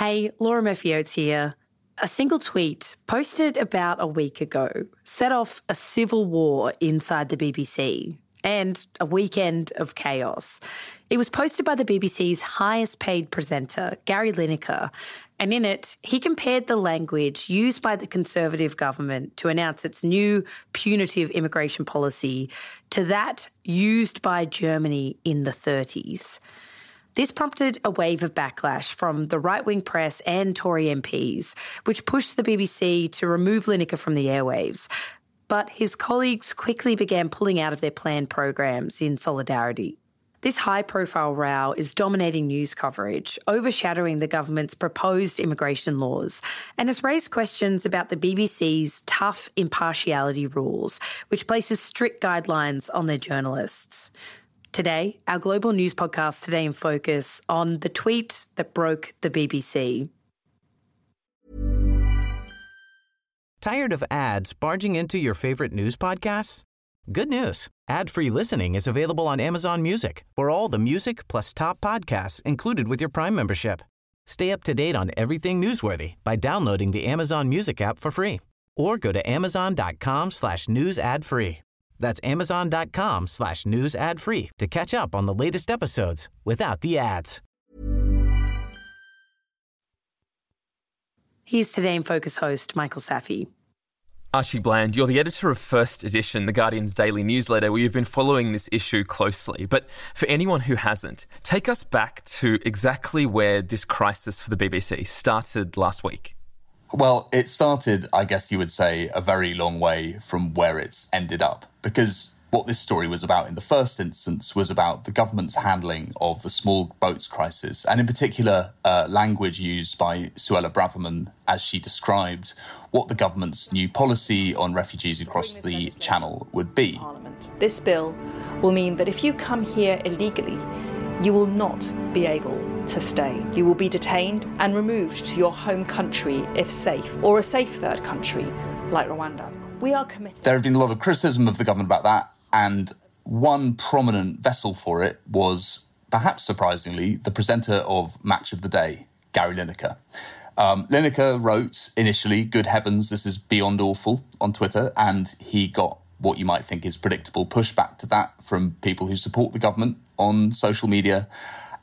Hey, Laura Murphy here. A single tweet posted about a week ago set off a civil war inside the BBC and a weekend of chaos. It was posted by the BBC's highest paid presenter, Gary Lineker, and in it, he compared the language used by the Conservative government to announce its new punitive immigration policy to that used by Germany in the 30s. This prompted a wave of backlash from the right wing press and Tory MPs, which pushed the BBC to remove Lineker from the airwaves. But his colleagues quickly began pulling out of their planned programs in solidarity. This high profile row is dominating news coverage, overshadowing the government's proposed immigration laws, and has raised questions about the BBC's tough impartiality rules, which places strict guidelines on their journalists. Today, our global news podcast, Today in Focus, on the tweet that broke the BBC. Tired of ads barging into your favorite news podcasts? Good news. Ad-free listening is available on Amazon Music for all the music plus top podcasts included with your Prime membership. Stay up to date on everything newsworthy by downloading the Amazon Music app for free or go to amazon.com slash ad free. That's amazon.com slash news ad free to catch up on the latest episodes without the ads. Here's Today in Focus host Michael Safi. Archie Bland, you're the editor of First Edition, The Guardian's daily newsletter, where you've been following this issue closely. But for anyone who hasn't, take us back to exactly where this crisis for the BBC started last week. Well, it started, I guess you would say, a very long way from where it's ended up. Because what this story was about in the first instance was about the government's handling of the small boats crisis, and in particular, uh, language used by Suella Braverman as she described what the government's new policy on refugees across the channel would be. This bill will mean that if you come here illegally, you will not be able to stay. You will be detained and removed to your home country if safe, or a safe third country like Rwanda. We are committed. There have been a lot of criticism of the government about that, and one prominent vessel for it was, perhaps surprisingly, the presenter of Match of the Day, Gary Lineker. Um, Lineker wrote initially, Good heavens, this is beyond awful on Twitter, and he got what you might think is predictable pushback to that from people who support the government on social media.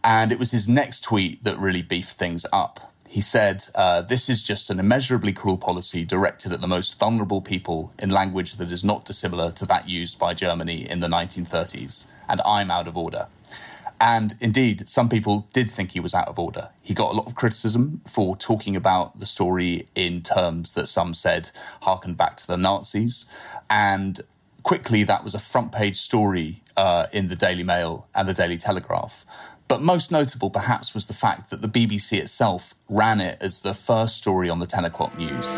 And it was his next tweet that really beefed things up. He said, uh, This is just an immeasurably cruel policy directed at the most vulnerable people in language that is not dissimilar to that used by Germany in the 1930s. And I'm out of order. And indeed, some people did think he was out of order. He got a lot of criticism for talking about the story in terms that some said harkened back to the Nazis. And quickly, that was a front page story uh, in the Daily Mail and the Daily Telegraph. But most notable, perhaps, was the fact that the BBC itself ran it as the first story on the 10 o'clock news.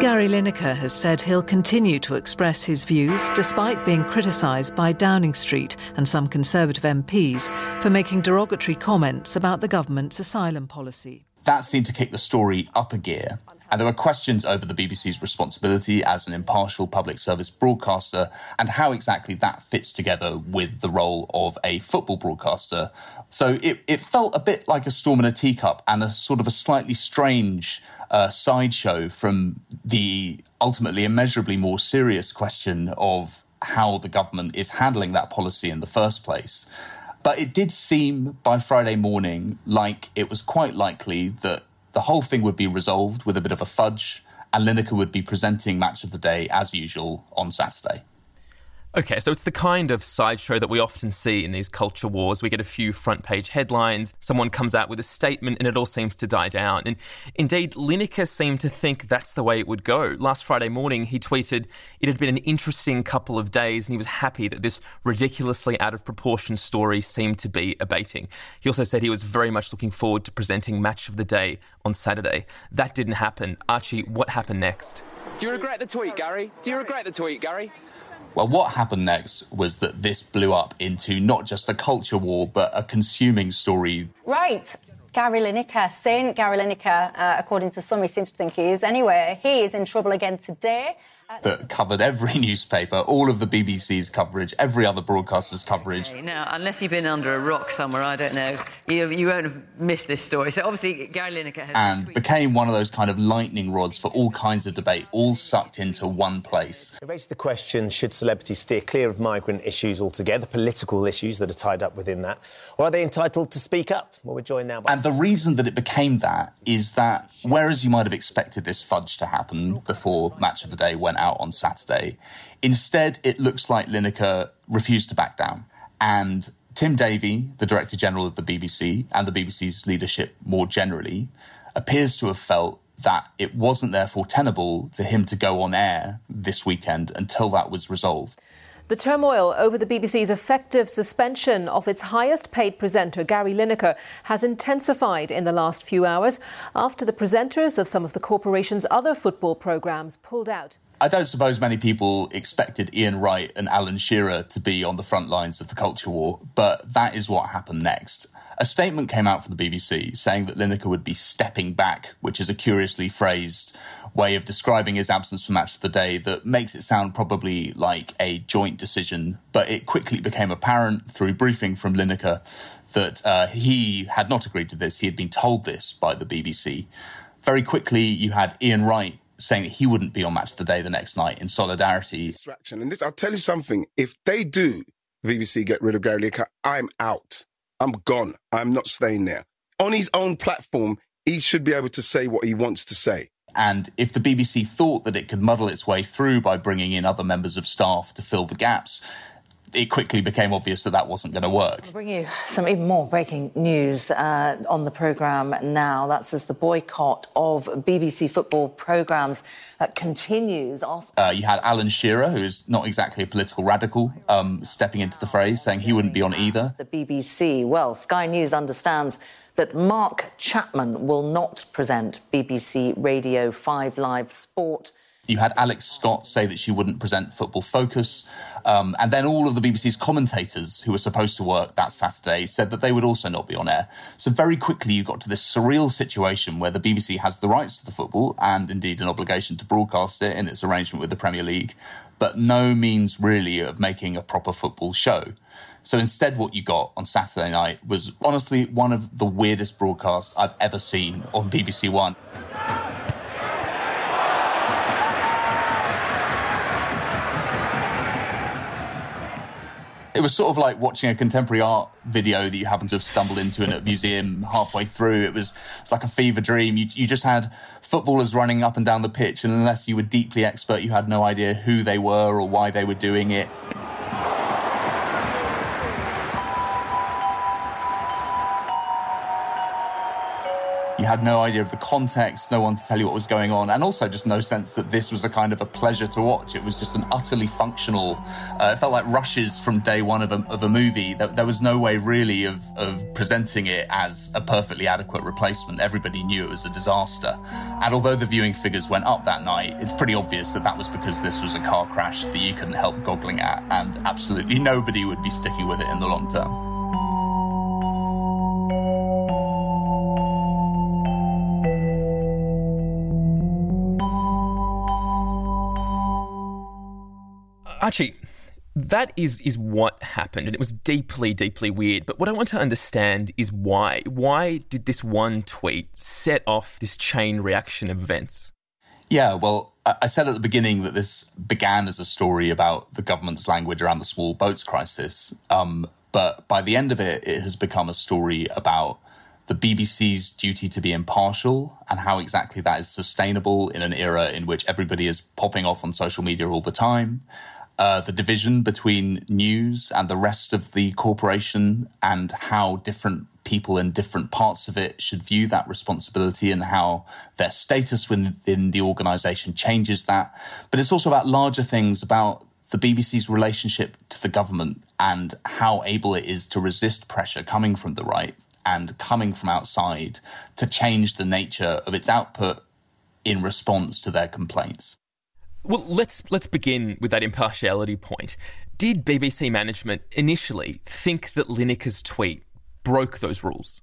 Gary Lineker has said he'll continue to express his views despite being criticised by Downing Street and some Conservative MPs for making derogatory comments about the government's asylum policy. That seemed to kick the story up a gear. And there were questions over the BBC's responsibility as an impartial public service broadcaster and how exactly that fits together with the role of a football broadcaster. So it, it felt a bit like a storm in a teacup and a sort of a slightly strange uh, sideshow from the ultimately immeasurably more serious question of how the government is handling that policy in the first place. But it did seem by Friday morning like it was quite likely that the whole thing would be resolved with a bit of a fudge, and Lineker would be presenting Match of the Day as usual on Saturday. Okay, so it's the kind of sideshow that we often see in these culture wars. We get a few front page headlines, someone comes out with a statement, and it all seems to die down. And indeed, Lineker seemed to think that's the way it would go. Last Friday morning, he tweeted it had been an interesting couple of days, and he was happy that this ridiculously out of proportion story seemed to be abating. He also said he was very much looking forward to presenting Match of the Day on Saturday. That didn't happen. Archie, what happened next? Do you regret the tweet, Gary? Do you regret the tweet, Gary? Well, what happened next was that this blew up into not just a culture war, but a consuming story. Right. Gary Lineker, Saint Gary Lineker, uh, according to some, he seems to think he is. Anyway, he is in trouble again today that covered every newspaper, all of the BBC's coverage, every other broadcaster's coverage. Okay, now, unless you've been under a rock somewhere, I don't know, you, you won't have missed this story. So obviously, Gary Lineker has and became one of those kind of lightning rods for all kinds of debate, all sucked into one place. It raises the question: Should celebrities steer clear of migrant issues altogether, political issues that are tied up within that, or are they entitled to speak up? Well, we're joined now. By- and the reason that it became that is that whereas you might have expected this fudge to happen before Match of the Day went out on Saturday. Instead, it looks like Lineker refused to back down. And Tim Davie, the Director General of the BBC, and the BBC's leadership more generally, appears to have felt that it wasn't therefore tenable to him to go on air this weekend until that was resolved. The turmoil over the BBC's effective suspension of its highest paid presenter, Gary Lineker, has intensified in the last few hours after the presenters of some of the corporation's other football programmes pulled out. I don't suppose many people expected Ian Wright and Alan Shearer to be on the front lines of the culture war, but that is what happened next. A statement came out from the BBC saying that Lineker would be stepping back, which is a curiously phrased way of describing his absence from Match of the Day that makes it sound probably like a joint decision. But it quickly became apparent through briefing from Lineker that uh, he had not agreed to this. He had been told this by the BBC. Very quickly, you had Ian Wright saying that he wouldn't be on Match of the Day the next night in solidarity. Distraction. And this, I'll tell you something. If they do, BBC get rid of Gary Lineker, I'm out. I'm gone. I'm not staying there. On his own platform, he should be able to say what he wants to say. And if the BBC thought that it could muddle its way through by bringing in other members of staff to fill the gaps, it quickly became obvious that that wasn't going to work. I'll bring you some even more breaking news uh, on the programme now. That's as the boycott of BBC football programmes uh, continues. Uh, you had Alan Shearer, who is not exactly a political radical, um, stepping into the fray, saying he wouldn't be on either. The BBC. Well, Sky News understands that Mark Chapman will not present BBC Radio 5 Live Sport. You had Alex Scott say that she wouldn't present Football Focus. Um, and then all of the BBC's commentators who were supposed to work that Saturday said that they would also not be on air. So very quickly you got to this surreal situation where the BBC has the rights to the football and indeed an obligation to broadcast it in its arrangement with the Premier League, but no means really of making a proper football show. So instead, what you got on Saturday night was honestly one of the weirdest broadcasts I've ever seen on BBC One. It was sort of like watching a contemporary art video that you happen to have stumbled into in a museum halfway through. It was it's like a fever dream. You, you just had footballers running up and down the pitch, and unless you were deeply expert, you had no idea who they were or why they were doing it. Had no idea of the context, no one to tell you what was going on, and also just no sense that this was a kind of a pleasure to watch. It was just an utterly functional. Uh, it felt like rushes from day one of a, of a movie. There, there was no way really of, of presenting it as a perfectly adequate replacement. Everybody knew it was a disaster. And although the viewing figures went up that night, it's pretty obvious that that was because this was a car crash that you couldn't help goggling at, and absolutely nobody would be sticking with it in the long term. Actually, that is is what happened, and it was deeply, deeply weird. But what I want to understand is why. Why did this one tweet set off this chain reaction of events? Yeah, well, I said at the beginning that this began as a story about the government's language around the small boats crisis. Um, but by the end of it, it has become a story about the BBC's duty to be impartial and how exactly that is sustainable in an era in which everybody is popping off on social media all the time uh, the division between news and the rest of the corporation and how different people in different parts of it should view that responsibility and how their status within the organization changes that. But it's also about larger things about the BBC's relationship to the government and how able it is to resist pressure coming from the right and coming from outside to change the nature of its output in response to their complaints. Well, let's let's begin with that impartiality point. Did BBC management initially think that Lineker's tweet broke those rules?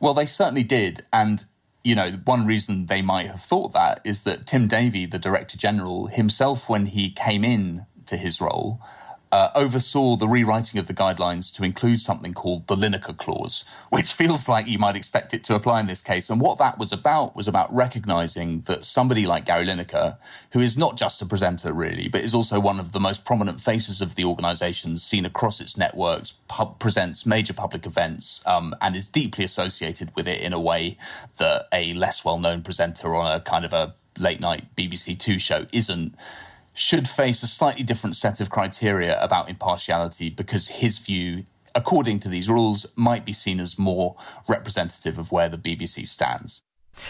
Well, they certainly did, and you know, one reason they might have thought that is that Tim Davie, the Director General, himself, when he came in to his role, uh, oversaw the rewriting of the guidelines to include something called the Lineker Clause, which feels like you might expect it to apply in this case. And what that was about was about recognizing that somebody like Gary Lineker, who is not just a presenter really, but is also one of the most prominent faces of the organization, seen across its networks, pub- presents major public events, um, and is deeply associated with it in a way that a less well known presenter on a kind of a late night BBC Two show isn't should face a slightly different set of criteria about impartiality because his view, according to these rules, might be seen as more representative of where the BBC stands.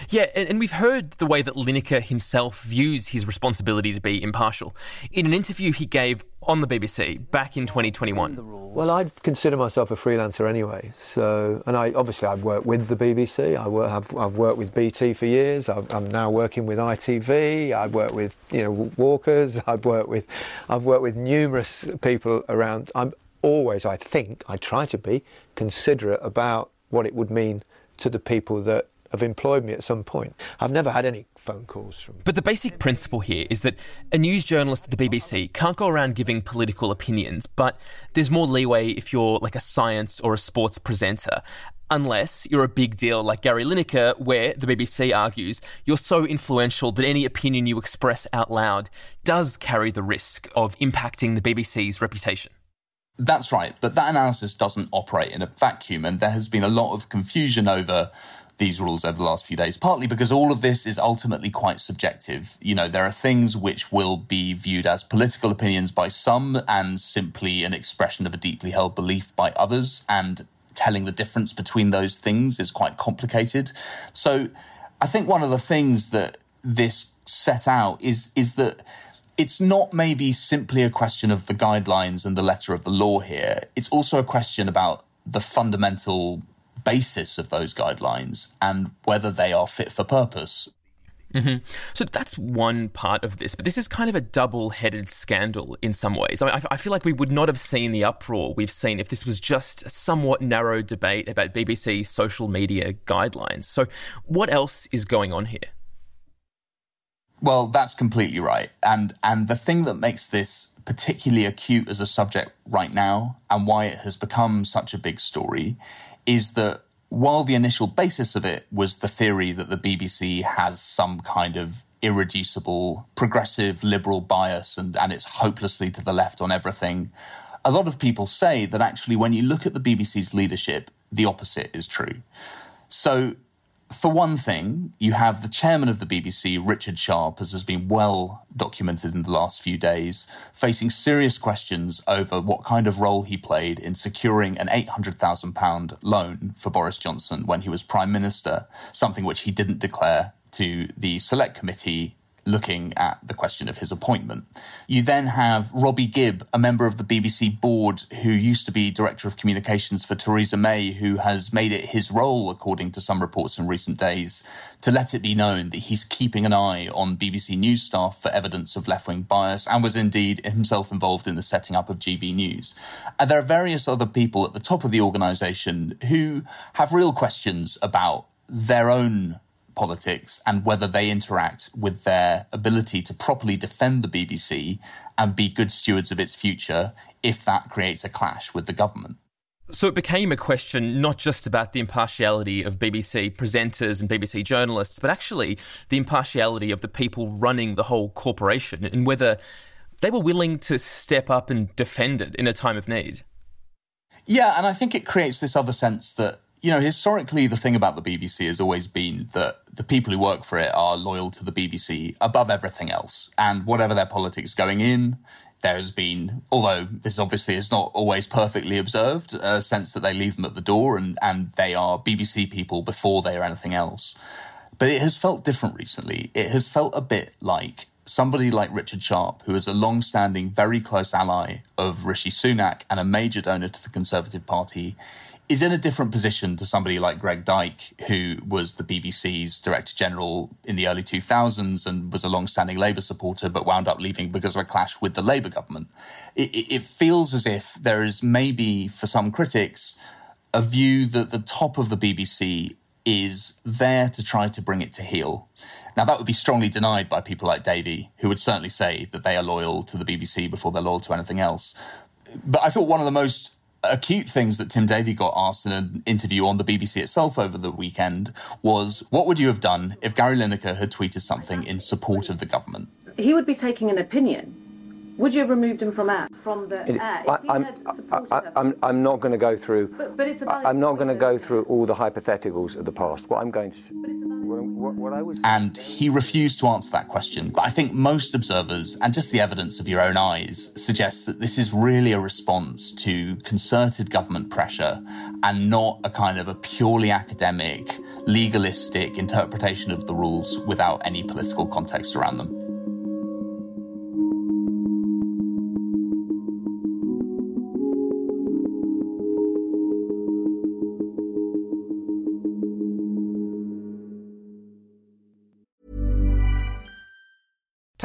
Yeah, and, we've heard the way that Lineker himself views his responsibility to be impartial. In an interview he gave on the BBC back in 2021. Well, I'd consider myself a freelancer anyway. So, and I obviously I've worked with the BBC. I work, have, I've worked with BT for years. i am now working with ITV. I've worked with you know Walkers. I've worked with, I've worked with numerous people around. I'm always, I think, I try to be considerate about what it would mean to the people that have employed me at some point. I've never had any phone calls from. But the basic principle here is that a news journalist at the BBC can't go around giving political opinions, but there's more leeway if you're like a science or a sports presenter. Unless you're a big deal like Gary Lineker, where the BBC argues you're so influential that any opinion you express out loud does carry the risk of impacting the BBC's reputation. That's right, but that analysis doesn't operate in a vacuum, and there has been a lot of confusion over these rules over the last few days, partly because all of this is ultimately quite subjective. You know, there are things which will be viewed as political opinions by some and simply an expression of a deeply held belief by others, and telling the difference between those things is quite complicated. So I think one of the things that this set out is is that it's not maybe simply a question of the guidelines and the letter of the law here. It's also a question about the fundamental basis of those guidelines and whether they are fit for purpose. Mm-hmm. So that's one part of this, but this is kind of a double headed scandal in some ways. I, I, feel like we would not have seen the uproar we've seen if this was just a somewhat narrow debate about BBC social media guidelines. So, what else is going on here? Well, that's completely right. And, and the thing that makes this particularly acute as a subject right now and why it has become such a big story is that while the initial basis of it was the theory that the BBC has some kind of irreducible progressive liberal bias and, and it's hopelessly to the left on everything, a lot of people say that actually when you look at the BBC's leadership, the opposite is true. So for one thing, you have the chairman of the BBC, Richard Sharp, as has been well documented in the last few days, facing serious questions over what kind of role he played in securing an £800,000 loan for Boris Johnson when he was Prime Minister, something which he didn't declare to the Select Committee looking at the question of his appointment. You then have Robbie Gibb, a member of the BBC board who used to be Director of Communications for Theresa May, who has made it his role, according to some reports in recent days, to let it be known that he's keeping an eye on BBC News staff for evidence of left wing bias and was indeed himself involved in the setting up of GB News. And there are various other people at the top of the organisation who have real questions about their own politics and whether they interact with their ability to properly defend the BBC and be good stewards of its future if that creates a clash with the government. So it became a question not just about the impartiality of BBC presenters and BBC journalists, but actually the impartiality of the people running the whole corporation and whether they were willing to step up and defend it in a time of need. Yeah, and I think it creates this other sense that you know, historically, the thing about the BBC has always been that the people who work for it are loyal to the BBC above everything else. And whatever their politics going in, there has been, although this obviously is not always perfectly observed, a sense that they leave them at the door and, and they are BBC people before they are anything else. But it has felt different recently. It has felt a bit like somebody like Richard Sharp, who is a long standing, very close ally of Rishi Sunak and a major donor to the Conservative Party, is in a different position to somebody like Greg Dyke, who was the BBC's Director General in the early 2000s and was a long standing Labour supporter, but wound up leaving because of a clash with the Labour government. It, it, feels as if there is maybe, for some critics, a view that the top of the BBC is there to try to bring it to heel. Now, that would be strongly denied by people like Davie, who would certainly say that they are loyal to the BBC before they're loyal to anything else. But I thought one of the most acute things that Tim Davie got asked in an interview on the BBC itself over the weekend was what would you have done if Gary Lineker had tweeted something in support of the government? He would be taking an opinion. Would you have removed him from air, from the It- air? I, If he I'm, I, I, I'm, I'm not going to go through. But- but it's a I- valid I'm not going to go through all the hypotheticals of the past. What I'm going to. s- What, what, what I was. And he refused to answer that question. But I think most observers, and just the evidence of your own eyes, suggests that this is really a response to concerted government pressure and not a kind of a purely academic, legalistic interpretation of the rules without any political context around them.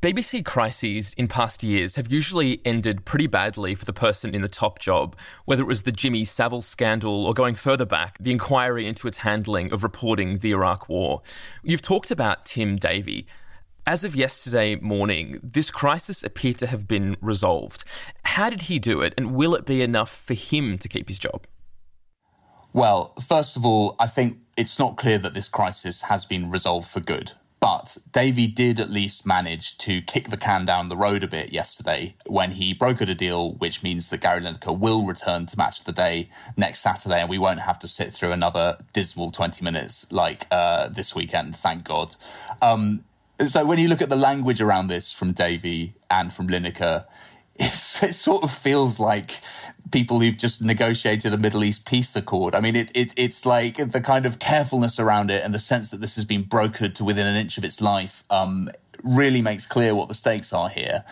BBC crises in past years have usually ended pretty badly for the person in the top job, whether it was the Jimmy Savile scandal or going further back, the inquiry into its handling of reporting the Iraq War. You've talked about Tim Davie. As of yesterday morning, this crisis appeared to have been resolved. How did he do it, and will it be enough for him to keep his job? Well, first of all, I think it's not clear that this crisis has been resolved for good. But Davie did at least manage to kick the can down the road a bit yesterday when he brokered a deal which means that Gary Lineker will return to Match of the Day next Saturday and we won't have to sit through another dismal 20 minutes like uh, this weekend, thank God. Um, so when you look at the language around this from Davie and from Lineker, it sort of feels like people who've just negotiated a Middle East peace accord. I mean, it, it it's like the kind of carefulness around it and the sense that this has been brokered to within an inch of its life um, really makes clear what the stakes are here.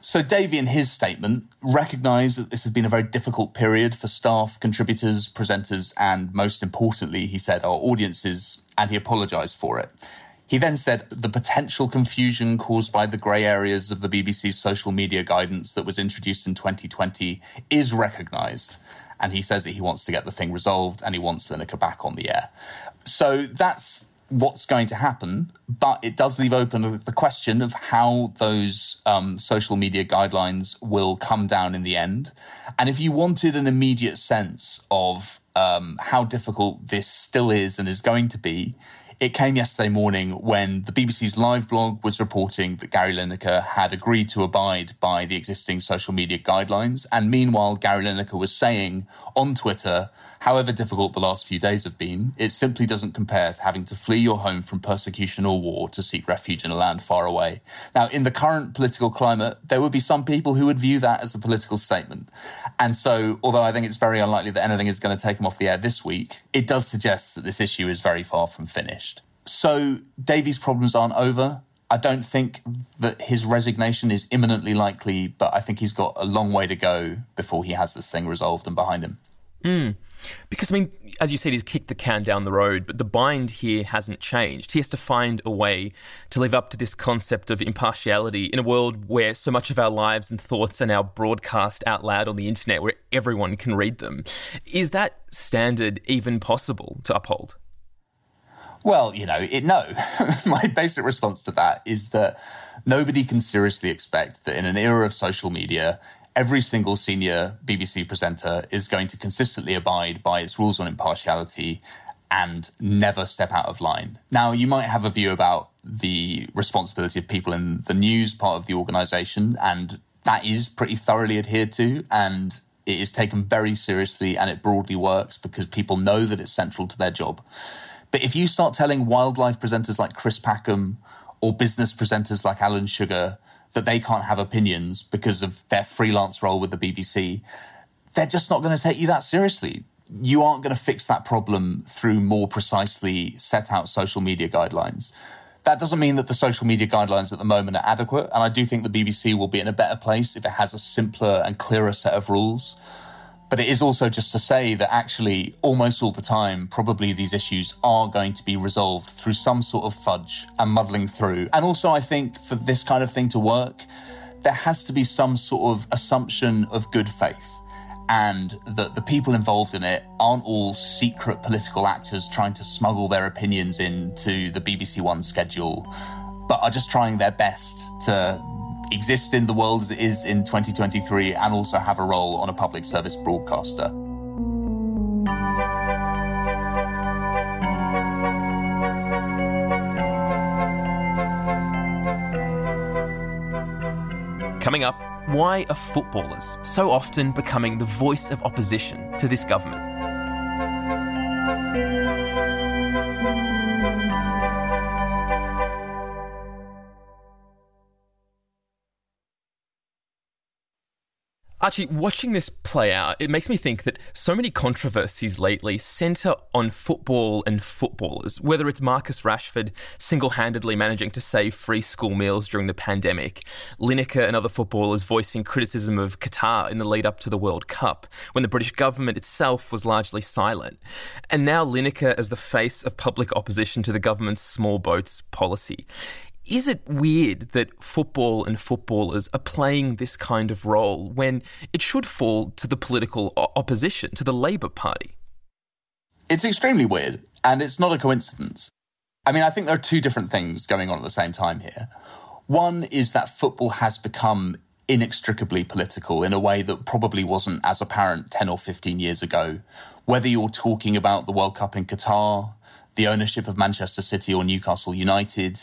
So Davie, in his statement, recognised that this has been a very difficult period for staff, contributors, presenters, and most importantly, he said, our audiences, and he apologised for it. He then said the potential confusion caused by the grey areas of the BBC's social media guidance that was introduced in 2020 is recognised. And he says that he wants to get the thing resolved and he wants Lineker back on the air. So that's what's going to happen, but it does leave open the question of how those um, social media guidelines will come down in the end. And if you wanted an immediate sense of um, how difficult this still is and is going to be, it came yesterday morning when the BBC's live blog was reporting that Gary Lineker had agreed to abide by the existing social media guidelines. And meanwhile, Gary Lineker was saying on Twitter, however difficult the last few days have been, it simply doesn't compare to having to flee your home from persecution or war to seek refuge in a land far away. Now, in the current political climate, there would be some people who would view that as a political statement. And so, although I think it's very unlikely that anything is going to take him off the air this week, it does suggest that this issue is very far from finished. So, Davie's problems aren't over. I don't think that his resignation is imminently likely, but I think he's got a long way to go before he has this thing resolved and behind him. Mm. Because, I mean, as you said, he's kicked the can down the road, but the bind here hasn't changed. He has to find a way to live up to this concept of impartiality in a world where so much of our lives and thoughts are now broadcast out loud on the internet where everyone can read them. Is that standard even possible to uphold? Well, you know, it, no. My basic response to that is that nobody can seriously expect that in an era of social media, every single senior BBC presenter is going to consistently abide by its rules on impartiality and never step out of line. Now, you might have a view about the responsibility of people in the news part of the organisation, and that is pretty thoroughly adhered to, and it is taken very seriously, and it broadly works because people know that it's central to their job. But if you start telling wildlife presenters like Chris Packham or business presenters like Alan Sugar that they can't have opinions because of their freelance role with the BBC, they're just not going to take you that seriously. you aren't going to fix that problem through more precisely set out social media guidelines. That doesn't mean that the social media guidelines at the moment are adequate, and I do think the BBC will be in a better place if it has a simpler and clearer set of rules. But it is also just to say that actually, almost all the time, probably these issues are going to be resolved through some sort of fudge and muddling through. And also, I think for this kind of thing to work, there has to be some sort of assumption of good faith and that the people involved in it aren't all secret political actors trying to smuggle their opinions into the BBC One schedule, but are just trying their best to exist in the world as it is in 2023 and also have a role on a public service broadcaster. Coming up, why are footballers so often becoming the voice of opposition to this government? Archie, watching this play out, it makes me think that so many controversies lately centre on football and footballers, whether it's Marcus Rashford single handedly managing to save free school meals during the pandemic, Lineker and other footballers voicing criticism of Qatar in the lead up to the World Cup, when the British government itself was largely silent, and now Lineker as the face of public opposition to the government's small boats policy. Is it weird that football and footballers are playing this kind of role when it should fall to the political opposition, to the Labour Party? It's extremely weird, and it's not a coincidence. I mean, I think there are two different things going on at the same time here. One is that football has become inextricably political in a way that probably wasn't as apparent 10 or 15 years ago. Whether you're talking about the World Cup in Qatar, the ownership of Manchester City or Newcastle United,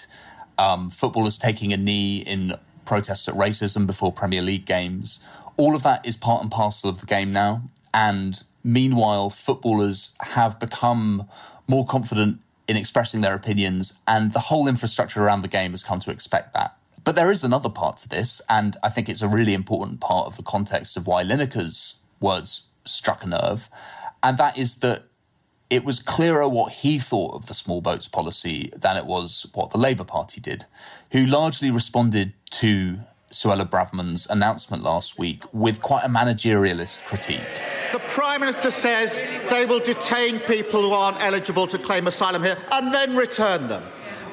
um, footballers taking a knee in protests at racism before Premier League games. All of that is part and parcel of the game now. And meanwhile, footballers have become more confident in expressing their opinions, and the whole infrastructure around the game has come to expect that. But there is another part to this, and I think it's a really important part of the context of why Lineker's words struck a nerve, and that is that it was clearer what he thought of the small boats policy than it was what the Labour Party did, who largely responded to Suella Braverman's announcement last week with quite a managerialist critique. The Prime Minister says they will detain people who aren't eligible to claim asylum here and then return them.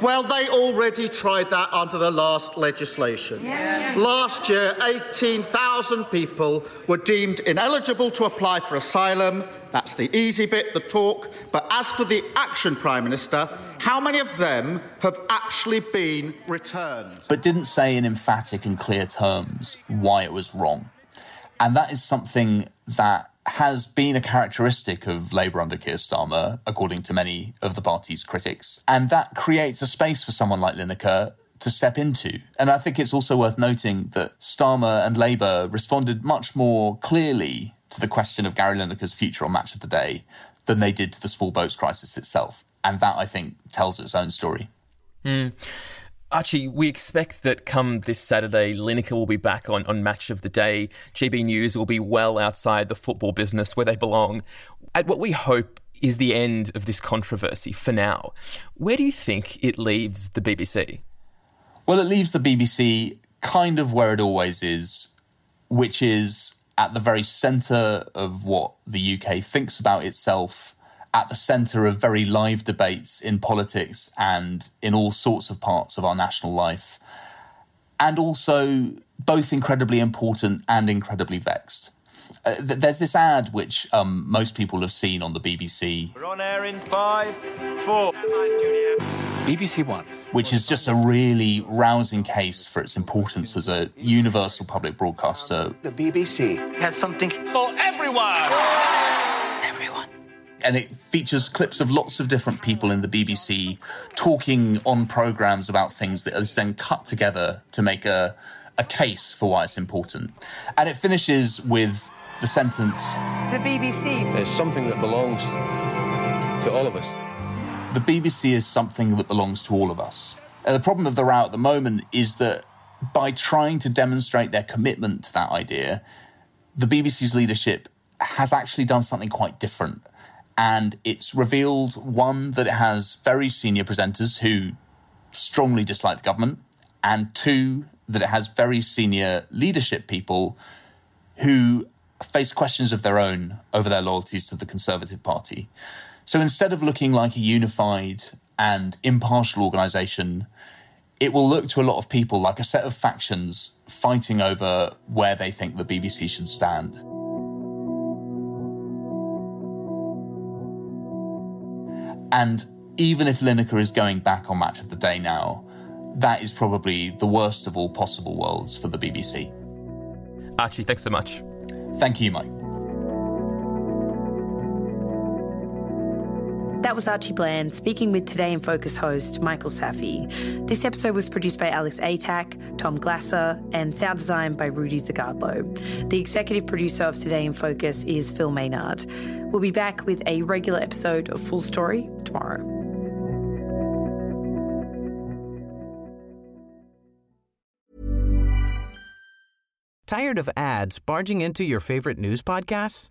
Well, they already tried that under the last legislation. Yeah. Last year, 18,000 people were deemed ineligible to apply for asylum. That's the easy bit, the talk. But as for the action, Prime Minister, how many of them have actually been returned? But didn't say in emphatic and clear terms why it was wrong. And that is something that has been a characteristic of Labour under Keir Starmer, according to many of the party's critics. And that creates a space for someone like Lineker to step into. And I think it's also worth noting that Starmer and Labour responded much more clearly to the question of Gary Lineker's future on Match of the Day than they did to the small boats crisis itself. And that, I think, tells its own story. Mm. Archie, we expect that come this Saturday, Lineker will be back on, on Match of the Day. GB News will be well outside the football business where they belong. At what we hope is the end of this controversy for now, where do you think it leaves the BBC? Well, it leaves the BBC kind of where it always is, which is at the very centre of what the UK thinks about itself at the centre of very live debates in politics and in all sorts of parts of our national life, and also both incredibly important and incredibly vexed. Uh, th- there's this ad which um, most people have seen on the BBC. We're on air in five, four. BBC One. Which is just a really rousing case for its importance as a universal public broadcaster. The BBC has something for everyone Everyone. and it features clips of lots of different people in the BBC talking on programs about things that is then cut together to make a, a case for why it's important. And it finishes with the sentence The BBC is something that belongs to all of us. The BBC is something that belongs to all of us. And the problem of the row at the moment is that by trying to demonstrate their commitment to that idea, the BBC's leadership has actually done something quite different. And it's revealed one, that it has very senior presenters who strongly dislike the government, and two, that it has very senior leadership people who face questions of their own over their loyalties to the Conservative Party. So instead of looking like a unified and impartial organisation, it will look to a lot of people like a set of factions fighting over where they think the BBC should stand. And even if Lineker is going back on Match of the Day now, that is probably the worst of all possible worlds for the BBC. Archie, thanks so much. Thank you, Mike. That was Archie Bland speaking with Today in Focus host Michael Safi. This episode was produced by Alex Atack, Tom Glasser, and sound design by Rudy Zagadlo. The executive producer of Today in Focus is Phil Maynard. We'll be back with a regular episode of Full Story tomorrow. Tired of ads barging into your favorite news podcasts?